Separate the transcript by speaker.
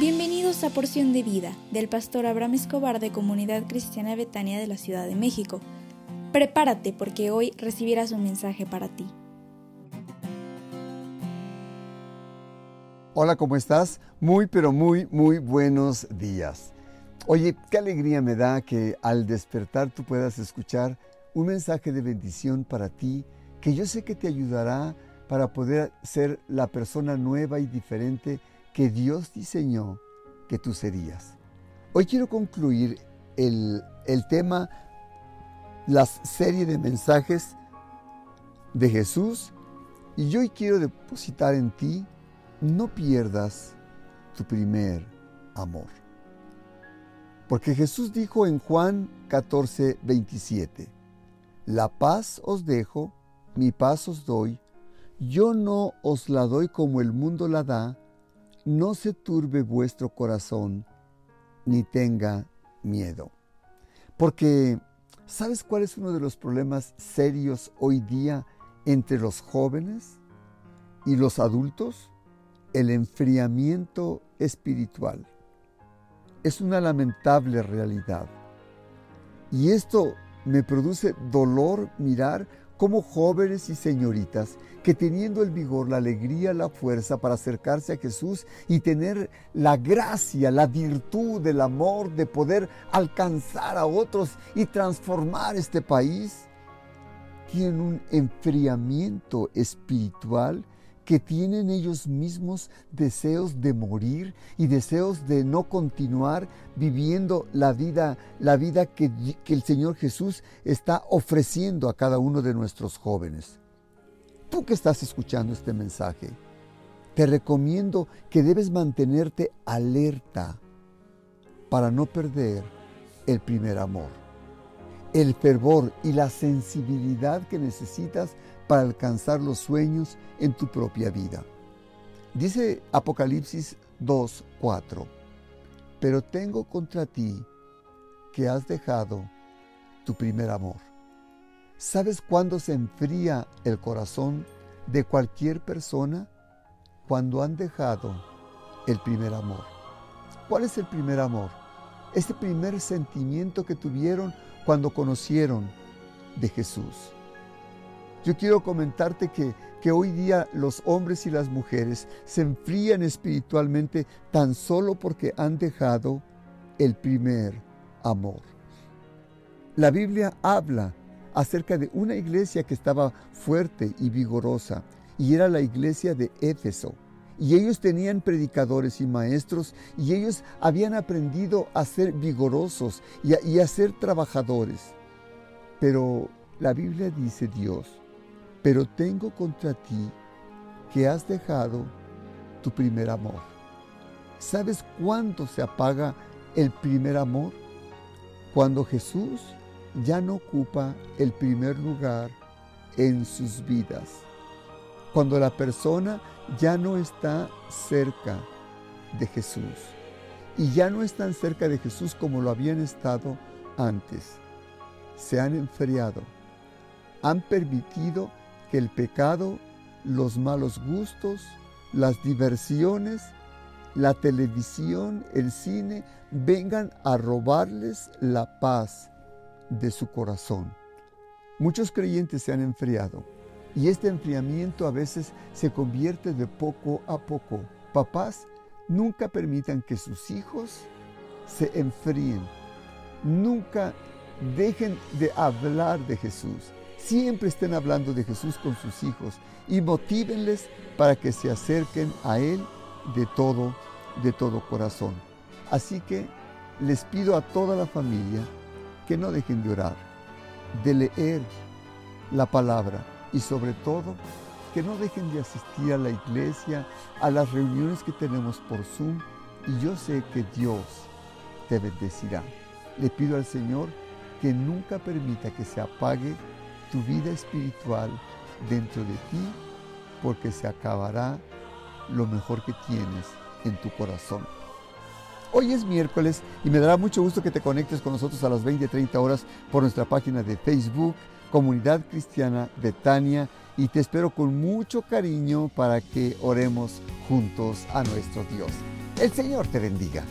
Speaker 1: Bienvenidos a Porción de Vida del pastor Abraham Escobar de Comunidad Cristiana Betania de la Ciudad de México. Prepárate porque hoy recibirás un mensaje para ti.
Speaker 2: Hola, ¿cómo estás? Muy, pero muy, muy buenos días. Oye, qué alegría me da que al despertar tú puedas escuchar un mensaje de bendición para ti que yo sé que te ayudará para poder ser la persona nueva y diferente que Dios diseñó que tú serías. Hoy quiero concluir el, el tema, la serie de mensajes de Jesús y hoy quiero depositar en ti, no pierdas tu primer amor. Porque Jesús dijo en Juan 14, 27, La paz os dejo, mi paz os doy, yo no os la doy como el mundo la da, no se turbe vuestro corazón, ni tenga miedo. Porque, ¿sabes cuál es uno de los problemas serios hoy día entre los jóvenes y los adultos? El enfriamiento espiritual. Es una lamentable realidad. Y esto me produce dolor mirar como jóvenes y señoritas que teniendo el vigor, la alegría, la fuerza para acercarse a Jesús y tener la gracia, la virtud del amor de poder alcanzar a otros y transformar este país, tienen un enfriamiento espiritual que tienen ellos mismos deseos de morir y deseos de no continuar viviendo la vida, la vida que, que, el Señor Jesús está ofreciendo a cada uno de nuestros jóvenes. Tú que estás escuchando este mensaje, te recomiendo que debes mantenerte alerta para no perder el primer amor, el fervor y la sensibilidad que necesitas para alcanzar los sueños en tu propia vida. Dice Apocalipsis 2, 4, pero tengo contra ti que has dejado tu primer amor. ¿Sabes cuándo se enfría el corazón de cualquier persona? Cuando han dejado el primer amor. ¿Cuál es el primer amor? Ese primer sentimiento que tuvieron cuando conocieron de Jesús. Yo quiero comentarte que, que hoy día los hombres y las mujeres se enfrían espiritualmente tan solo porque han dejado el primer amor. La Biblia habla acerca de una iglesia que estaba fuerte y vigorosa y era la iglesia de Éfeso. Y ellos tenían predicadores y maestros y ellos habían aprendido a ser vigorosos y a, y a ser trabajadores. Pero la Biblia dice Dios, pero tengo contra ti que has dejado tu primer amor. ¿Sabes cuándo se apaga el primer amor? Cuando Jesús ya no ocupa el primer lugar en sus vidas. Cuando la persona ya no está cerca de Jesús. Y ya no están cerca de Jesús como lo habían estado antes. Se han enfriado. Han permitido que el pecado, los malos gustos, las diversiones, la televisión, el cine, vengan a robarles la paz de su corazón. Muchos creyentes se han enfriado y este enfriamiento a veces se convierte de poco a poco. Papás, nunca permitan que sus hijos se enfríen. Nunca dejen de hablar de Jesús. Siempre estén hablando de Jesús con sus hijos y motívenles para que se acerquen a Él de todo, de todo corazón. Así que les pido a toda la familia que no dejen de orar, de leer la palabra y sobre todo que no dejen de asistir a la iglesia, a las reuniones que tenemos por Zoom y yo sé que Dios te bendecirá. Le pido al Señor que nunca permita que se apague tu vida espiritual dentro de ti, porque se acabará lo mejor que tienes en tu corazón. Hoy es miércoles y me dará mucho gusto que te conectes con nosotros a las 20, 30 horas por nuestra página de Facebook, Comunidad Cristiana Betania, y te espero con mucho cariño para que oremos juntos a nuestro Dios.
Speaker 3: El Señor te bendiga.